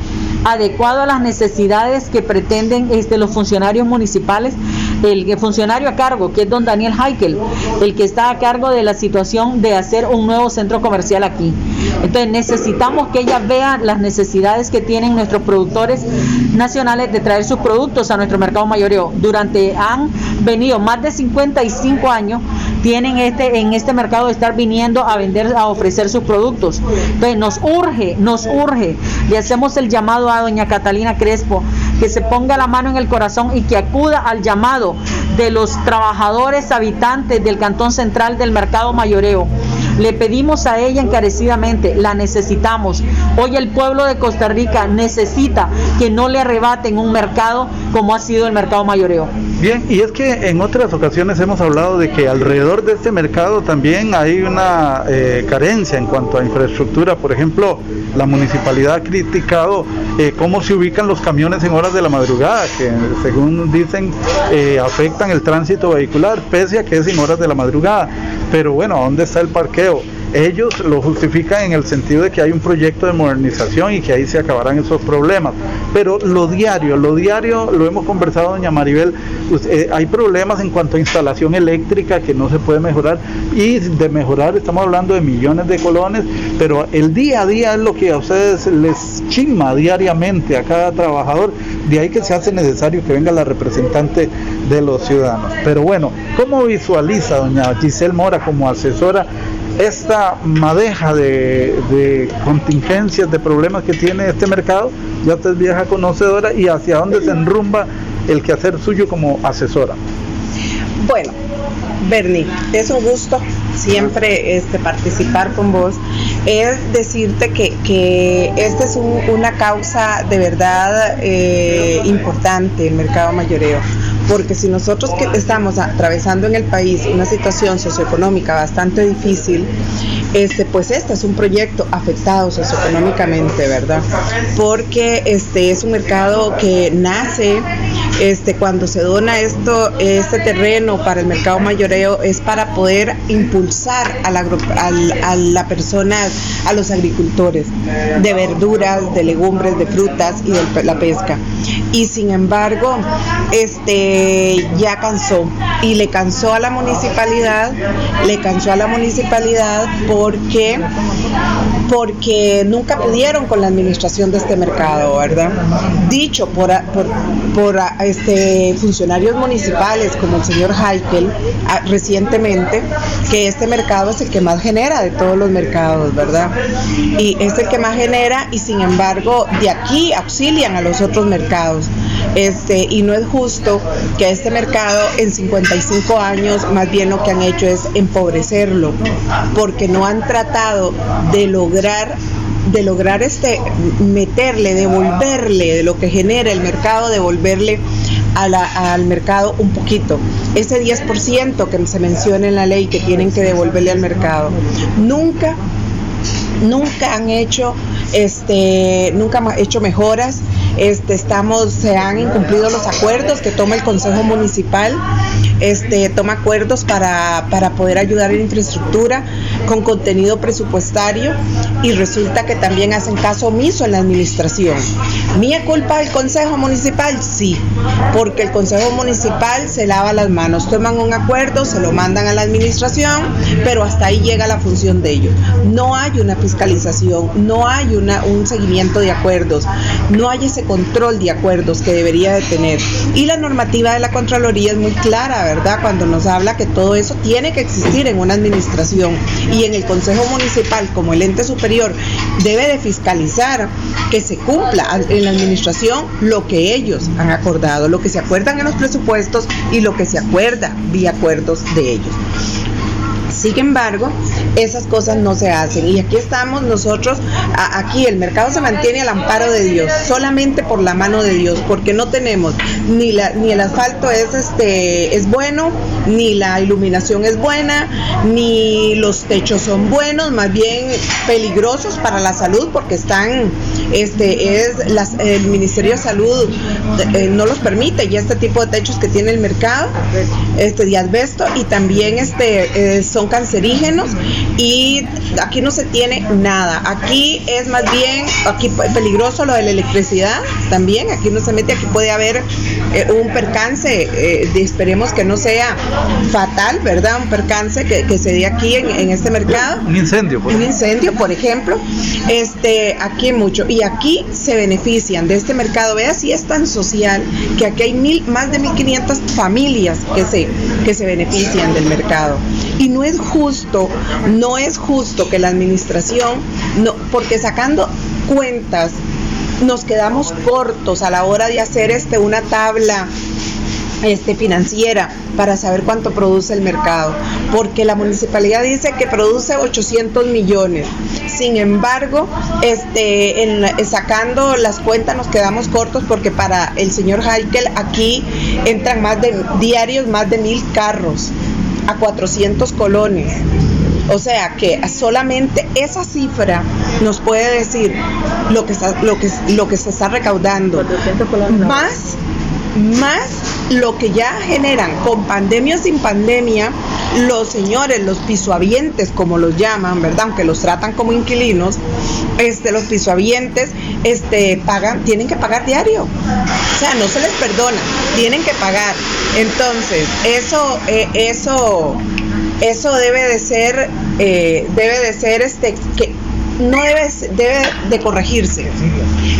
adecuado a las necesidades que pretenden este, los funcionarios municipales, el funcionario a cargo, que es don Daniel Heikel, el que está a cargo de la situación de hacer un nuevo centro comercial aquí. Entonces necesitamos que ella vea las necesidades que tienen nuestros productores nacionales de traer sus productos a nuestro mercado mayoreo. Durante han venido más de 55 años tienen este en este mercado de estar viniendo a vender a ofrecer sus productos. Entonces nos urge, nos urge. Le hacemos el llamado a doña Catalina Crespo que se ponga la mano en el corazón y que acuda al llamado de los trabajadores habitantes del Cantón Central del Mercado Mayoreo. Le pedimos a ella encarecidamente, la necesitamos. Hoy el pueblo de Costa Rica necesita que no le arrebaten un mercado como ha sido el mercado mayoreo. Bien, y es que en otras ocasiones hemos hablado de que alrededor de este mercado también hay una eh, carencia en cuanto a infraestructura. Por ejemplo, la municipalidad ha criticado eh, cómo se ubican los camiones en horas de la madrugada, que según dicen eh, afectan el tránsito vehicular, pese a que es en horas de la madrugada. Pero bueno, ¿dónde está el parqueo? Ellos lo justifican en el sentido de que hay un proyecto de modernización y que ahí se acabarán esos problemas. Pero lo diario, lo diario, lo hemos conversado, doña Maribel, pues, eh, hay problemas en cuanto a instalación eléctrica que no se puede mejorar y de mejorar estamos hablando de millones de colones, pero el día a día es lo que a ustedes les chisma diariamente a cada trabajador, de ahí que se hace necesario que venga la representante de los ciudadanos. Pero bueno, ¿cómo visualiza doña Giselle Mora como asesora esta madeja de, contingencias, de problemas que tiene este mercado? Ya usted es vieja conocedora y hacia dónde se enrumba el quehacer suyo como asesora. Bueno, Bernie, es un gusto siempre este, participar con vos. Es decirte que, que esta es una causa de verdad eh, importante, el mercado mayoreo porque si nosotros que estamos atravesando en el país una situación socioeconómica bastante difícil, este, pues este es un proyecto afectado socioeconómicamente, ¿verdad? Porque este es un mercado que nace este, cuando se dona esto, este terreno para el mercado es para poder impulsar a la, a, la persona, a los agricultores de verduras, de legumbres, de frutas y de la pesca. Y sin embargo, este ya cansó y le cansó a la municipalidad, le cansó a la municipalidad porque porque nunca pudieron con la administración de este mercado, ¿verdad? Dicho por, por, por este, funcionarios municipales como el señor Heikel recientemente, que este mercado es el que más genera de todos los mercados, ¿verdad? Y es el que más genera y sin embargo de aquí auxilian a los otros mercados. Este, y no es justo que este mercado en 55 años más bien lo que han hecho es empobrecerlo, porque no han tratado de lograr de lograr este meterle, devolverle de lo que genera el mercado, devolverle al mercado un poquito. Ese 10% que se menciona en la ley que tienen que devolverle al mercado. Nunca, nunca han hecho, este, nunca han hecho mejoras este, estamos, se han incumplido los acuerdos que toma el Consejo Municipal, este, toma acuerdos para, para poder ayudar en infraestructura con contenido presupuestario y resulta que también hacen caso omiso en la administración. ¿Mía culpa del Consejo Municipal? Sí, porque el Consejo Municipal se lava las manos, toman un acuerdo, se lo mandan a la administración, pero hasta ahí llega la función de ellos. No hay una fiscalización, no hay una, un seguimiento de acuerdos, no hay ese control de acuerdos que debería de tener. Y la normativa de la Contraloría es muy clara, ¿verdad? Cuando nos habla que todo eso tiene que existir en una administración y en el Consejo Municipal como el ente superior debe de fiscalizar que se cumpla en la administración lo que ellos han acordado, lo que se acuerdan en los presupuestos y lo que se acuerda vía acuerdos de ellos. Sin embargo, esas cosas no se hacen. Y aquí estamos nosotros, aquí el mercado se mantiene al amparo de Dios, solamente por la mano de Dios, porque no tenemos ni, la, ni el asfalto es, este, es bueno, ni la iluminación es buena, ni los techos son buenos, más bien peligrosos para la salud porque están, este, es las, el Ministerio de Salud eh, no los permite y este tipo de techos que tiene el mercado, este de asbesto y también este, eh, son cancerígenos y aquí no se tiene nada. Aquí es más bien, aquí es peligroso lo de la electricidad también, aquí no se mete, aquí puede haber eh, un percance, eh, esperemos que no sea fatal, ¿verdad? Un percance que, que se dé aquí en, en este mercado. Un incendio, Un incendio, por ejemplo. Este, aquí mucho. Y aquí se benefician de este mercado. Vea si es tan social que aquí hay mil, más de 1.500 familias que se, que se benefician del mercado. Y no es justo, no es justo que la administración, no, porque sacando cuentas nos quedamos cortos a la hora de hacer este una tabla este, financiera para saber cuánto produce el mercado, porque la municipalidad dice que produce 800 millones. Sin embargo, este, en, sacando las cuentas nos quedamos cortos porque para el señor Heikel aquí entran más de diarios más de mil carros a 400 colones. O sea que solamente esa cifra nos puede decir lo que está, lo que, lo que se está recaudando. Más, más lo que ya generan con pandemia o sin pandemia los señores, los pisoavientes, como los llaman, ¿verdad? Aunque los tratan como inquilinos, este, los pisoavientes, este, pagan, tienen que pagar diario. O sea, no se les perdona, tienen que pagar. Entonces, eso, eh, eso, eso debe de ser, eh, debe de ser este, que no debe, debe de corregirse.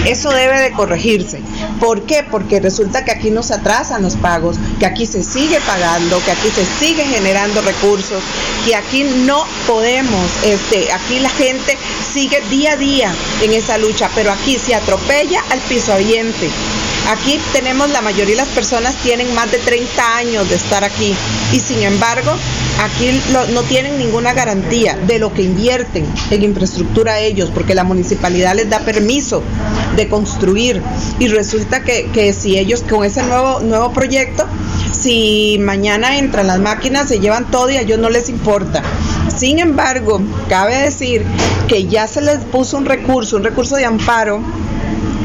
Eso debe de corregirse. ¿Por qué? Porque resulta que aquí nos atrasan los pagos, que aquí se sigue pagando, que aquí se sigue generando recursos, que aquí no podemos, este, aquí la gente sigue día a día en esa lucha, pero aquí se atropella al piso aviente. Aquí tenemos la mayoría de las personas tienen más de 30 años de estar aquí y sin embargo aquí no tienen ninguna garantía de lo que invierten en infraestructura ellos porque la municipalidad les da permiso de construir y resulta que, que si ellos con ese nuevo, nuevo proyecto si mañana entran las máquinas se llevan todo y a ellos no les importa. Sin embargo, cabe decir que ya se les puso un recurso, un recurso de amparo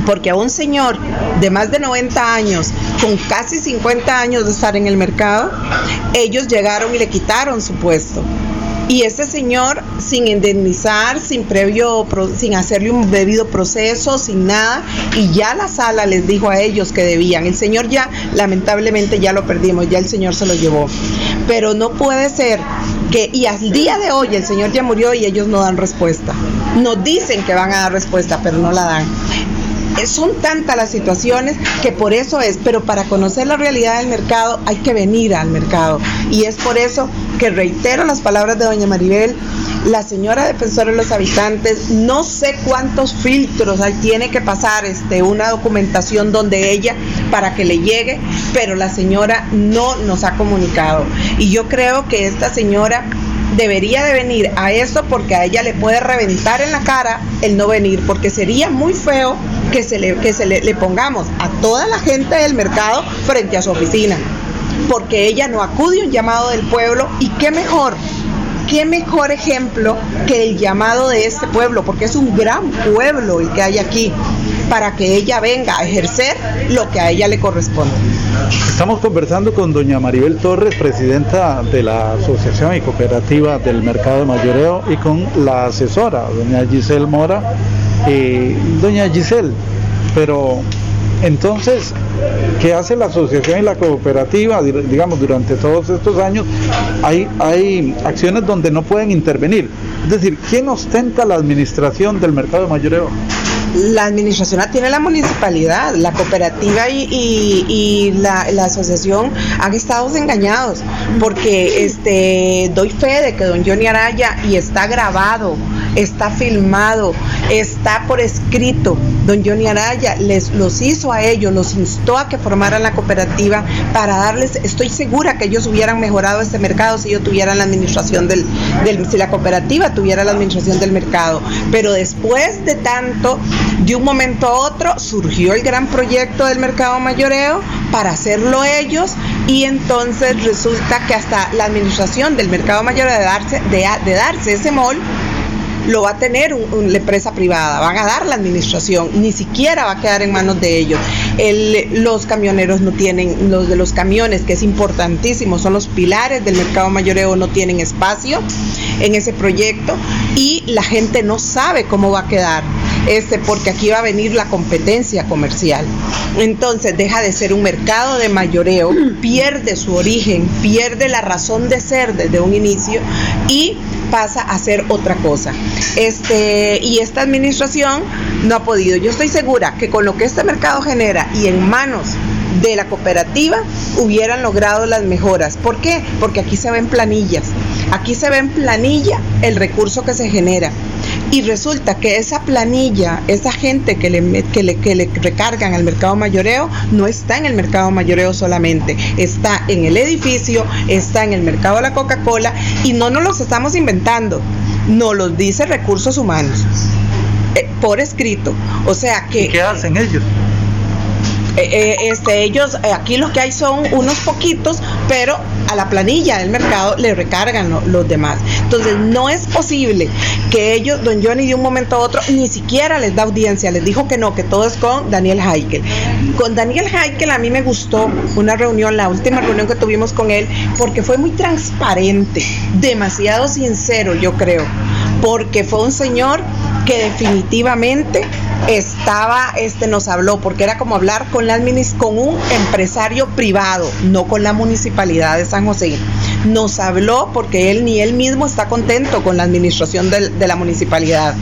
porque a un señor de más de 90 años, con casi 50 años de estar en el mercado, ellos llegaron y le quitaron su puesto. Y este señor, sin indemnizar, sin previo, sin hacerle un debido proceso, sin nada, y ya la sala les dijo a ellos que debían. El señor ya, lamentablemente, ya lo perdimos, ya el señor se lo llevó. Pero no puede ser que, y al día de hoy el señor ya murió y ellos no dan respuesta. Nos dicen que van a dar respuesta, pero no la dan son tantas las situaciones que por eso es, pero para conocer la realidad del mercado hay que venir al mercado. Y es por eso que reitero las palabras de doña Maribel, la señora defensora de los habitantes, no sé cuántos filtros hay, tiene que pasar este, una documentación donde ella para que le llegue, pero la señora no nos ha comunicado. Y yo creo que esta señora debería de venir a eso porque a ella le puede reventar en la cara el no venir, porque sería muy feo que se le, que se le, le pongamos a toda la gente del mercado frente a su oficina, porque ella no acude a un llamado del pueblo. Y qué mejor qué mejor ejemplo que el llamado de este pueblo, porque es un gran pueblo el que hay aquí, para que ella venga a ejercer lo que a ella le corresponde. Estamos conversando con doña Maribel Torres, presidenta de la Asociación y Cooperativa del Mercado de Mayoreo, y con la asesora, doña Giselle Mora. Eh, doña Giselle, pero entonces, ¿qué hace la asociación y la cooperativa? Digamos, durante todos estos años hay, hay acciones donde no pueden intervenir. Es decir, ¿quién ostenta la administración del mercado de mayoreo? La administración la tiene la municipalidad, la cooperativa y, y, y la, asociación han estado engañados porque este doy fe de que don Johnny Araya y está grabado, está filmado, está por escrito. Don Johnny Araya les los hizo a ellos, los instó a que formaran la cooperativa para darles, estoy segura que ellos hubieran mejorado este mercado si ellos tuvieran la administración del, del si la cooperativa tuviera la administración del mercado. Pero después de tanto de un momento a otro surgió el gran proyecto del mercado mayoreo para hacerlo ellos y entonces resulta que hasta la administración del mercado mayoreo de darse, de, de darse ese mall lo va a tener la empresa privada, van a dar la administración, ni siquiera va a quedar en manos de ellos. los camioneros no tienen, los de los camiones, que es importantísimo, son los pilares del mercado mayoreo, no tienen espacio en ese proyecto y la gente no sabe cómo va a quedar este, porque aquí va a venir la competencia comercial. Entonces deja de ser un mercado de mayoreo, pierde su origen, pierde la razón de ser desde un inicio y pasa a ser otra cosa. Este, y esta administración no ha podido. Yo estoy segura que con lo que este mercado genera y en manos de la cooperativa hubieran logrado las mejoras. ¿Por qué? Porque aquí se ven planillas. Aquí se ve en planilla el recurso que se genera. Y resulta que esa planilla, esa gente que le, que le, recargan al mercado mayoreo, no está en el mercado mayoreo solamente, está en el edificio, está en el mercado de la Coca-Cola y no nos los estamos inventando, nos los dice recursos humanos eh, por escrito. O sea que... ¿Qué hacen ellos? Eh, eh, este, ellos, eh, aquí lo que hay son unos poquitos, pero a la planilla del mercado le recargan los demás. Entonces, no es posible que ellos, don Johnny, de un momento a otro, ni siquiera les da audiencia, les dijo que no, que todo es con Daniel Heikel. Con Daniel Heikel a mí me gustó una reunión, la última reunión que tuvimos con él, porque fue muy transparente, demasiado sincero, yo creo, porque fue un señor que definitivamente estaba, este nos habló, porque era como hablar con, la, con un empresario privado, no con la municipalidad de San José. Nos habló porque él ni él mismo está contento con la administración de, la municipalidad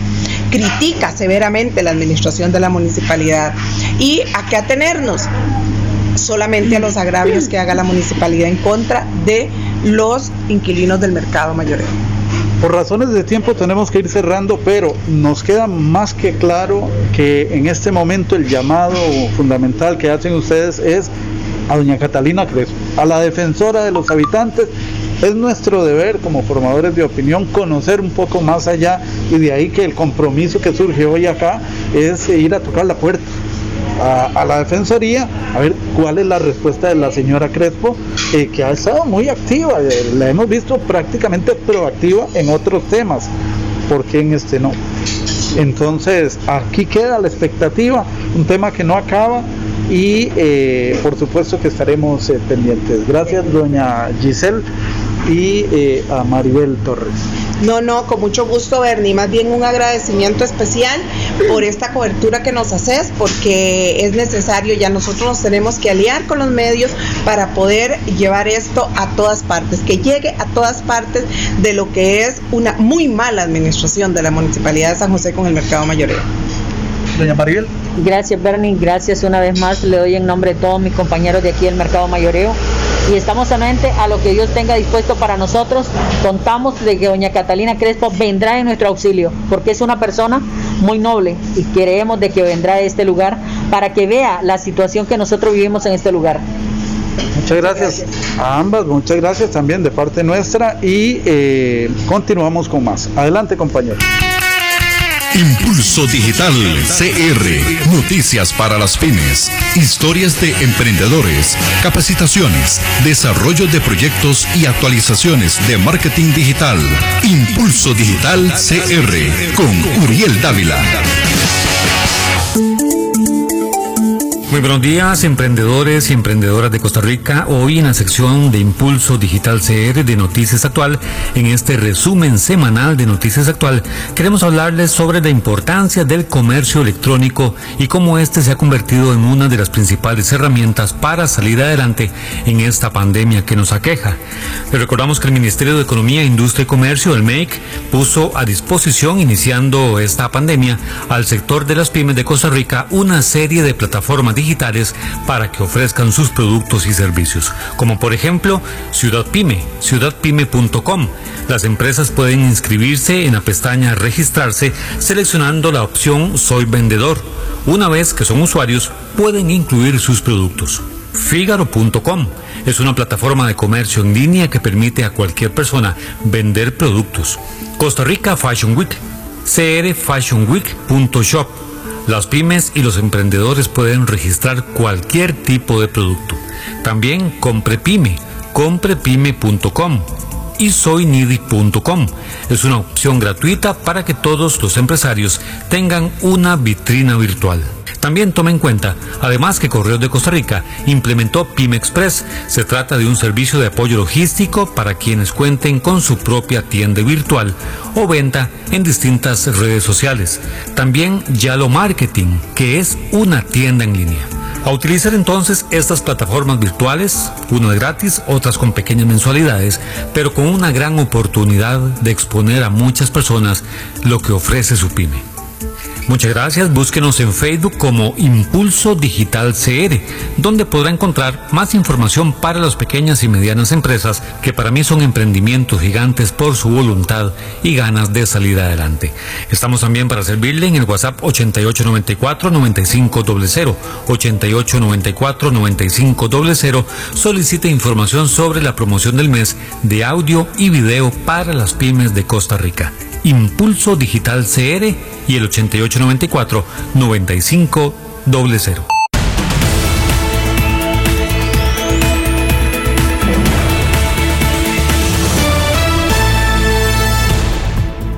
critica severamente la administración de la municipalidad. ¿Y a qué atenernos? Solamente a los agravios que haga la municipalidad en contra de los inquilinos del mercado mayoreo. Por razones de tiempo tenemos que ir cerrando, pero nos queda más que claro que en este momento el llamado fundamental que hacen ustedes es a doña Catalina Crespo, a la defensora de los habitantes. Es nuestro deber como formadores de opinión conocer un poco más allá y de ahí que el compromiso que surge hoy acá es ir a tocar la puerta a, la Defensoría a ver cuál es la respuesta de la señora Crespo, eh, que ha estado muy activa, eh, la hemos visto prácticamente proactiva en otros temas, porque en este no. Entonces, aquí queda la expectativa, un tema que no acaba y eh, por supuesto que estaremos pendientes. Gracias, doña Giselle y a Maribel Torres. No, no, con mucho gusto, Bernie. Más bien un agradecimiento especial por esta cobertura que nos haces, porque es necesario, ya nosotros nos tenemos que aliar con los medios para poder llevar esto a todas partes, que llegue a todas partes de lo que es una muy mala administración de la Municipalidad de San José con el mercado mayoreo. Doña Maribel. Gracias, Bernie. Gracias una vez más. Le doy en nombre de todos mis compañeros de aquí del mercado mayoreo y estamos solamente a lo que Dios tenga dispuesto para nosotros. Contamos de que doña Catalina Crespo vendrá en nuestro auxilio, porque es una persona muy noble y creemos de que vendrá a este lugar para que vea la situación que nosotros vivimos en este lugar. Muchas gracias a ambas, muchas gracias también de parte nuestra y eh, continuamos con más. Adelante compañeros. Impulso Digital CR. Noticias para las pymes. Historias de emprendedores. Capacitaciones. Desarrollo de proyectos y actualizaciones de marketing digital. Impulso Digital CR. Con Uriel Dávila. Muy buenos días, emprendedores y emprendedoras de Costa Rica. Hoy en la sección de Impulso Digital CR de Noticias Actual, en este resumen semanal de Noticias Actual, queremos hablarles sobre la importancia del comercio electrónico y cómo este se ha convertido en una de las principales herramientas para salir adelante en esta pandemia que nos aqueja. Le recordamos que el Ministerio de Economía, Industria y Comercio, el MEIC, puso a disposición, iniciando esta pandemia, al sector de las pymes de Costa Rica una serie de plataformas digitales para que ofrezcan sus productos y servicios, como por ejemplo Ciudad Pyme, ciudadpyme.com. Las empresas pueden inscribirse en la pestaña Registrarse seleccionando la opción Soy vendedor. Una vez que son usuarios, pueden incluir sus productos. Figaro.com es una plataforma de comercio en línea que permite a cualquier persona vender productos. Costa Rica Fashion Week, crfashionweek.shop las pymes y los emprendedores pueden registrar cualquier tipo de producto. También ComprePyme, comprepyme.com y soynidi.com. Es una opción gratuita para que todos los empresarios tengan una vitrina virtual. También tome en cuenta, además que Correos de Costa Rica implementó PYME Express. Se trata de un servicio de apoyo logístico para quienes cuenten con su propia tienda virtual o venta en distintas redes sociales. También Yalo Marketing, que es una tienda en línea. A utilizar entonces estas plataformas virtuales, unas gratis, otras con pequeñas mensualidades, pero con una gran oportunidad de exponer a muchas personas lo que ofrece su pyme. Muchas gracias, búsquenos en Facebook como Impulso Digital CR, donde podrá encontrar más información para las pequeñas y medianas empresas que para mí son emprendimientos gigantes por su voluntad y ganas de salir adelante. Estamos también para servirle en el WhatsApp 8894-9500, 8894-9500. Solicite información sobre la promoción del mes de audio y video para las pymes de Costa Rica. Impulso Digital CR y el 8894 9500.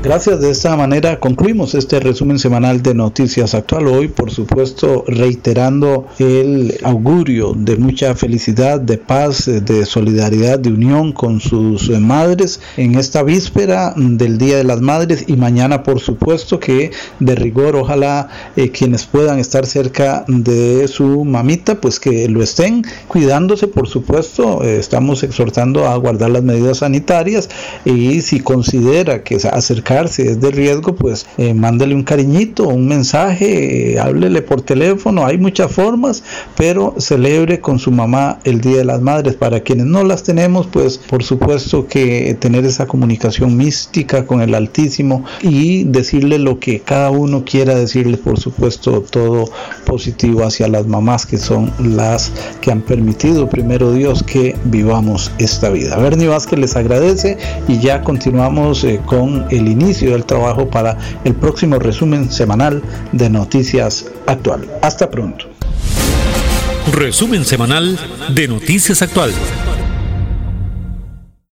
Gracias, de esta manera concluimos este resumen semanal de Noticias Actual. Hoy, por supuesto, reiterando el augurio de mucha felicidad, de paz, de solidaridad, de unión con sus madres en esta víspera del Día de las Madres y mañana, por supuesto, que de rigor, ojalá eh, quienes puedan estar cerca de su mamita, pues que lo estén cuidándose, por supuesto. Eh, estamos exhortando a guardar las medidas sanitarias y si considera que si es de riesgo, pues eh, mándale un cariñito, un mensaje, eh, háblele por teléfono, hay muchas formas, pero celebre con su mamá el Día de las Madres. Para quienes no las tenemos, pues por supuesto que tener esa comunicación mística con el Altísimo y decirle lo que cada uno quiera decirle, por supuesto, todo positivo hacia las mamás que son las que han permitido primero Dios que vivamos esta vida. Bernie Vázquez les agradece y ya continuamos eh, con el inicio inicio del trabajo para el próximo resumen semanal de Noticias Actual. Hasta pronto. Resumen semanal de Noticias Actual.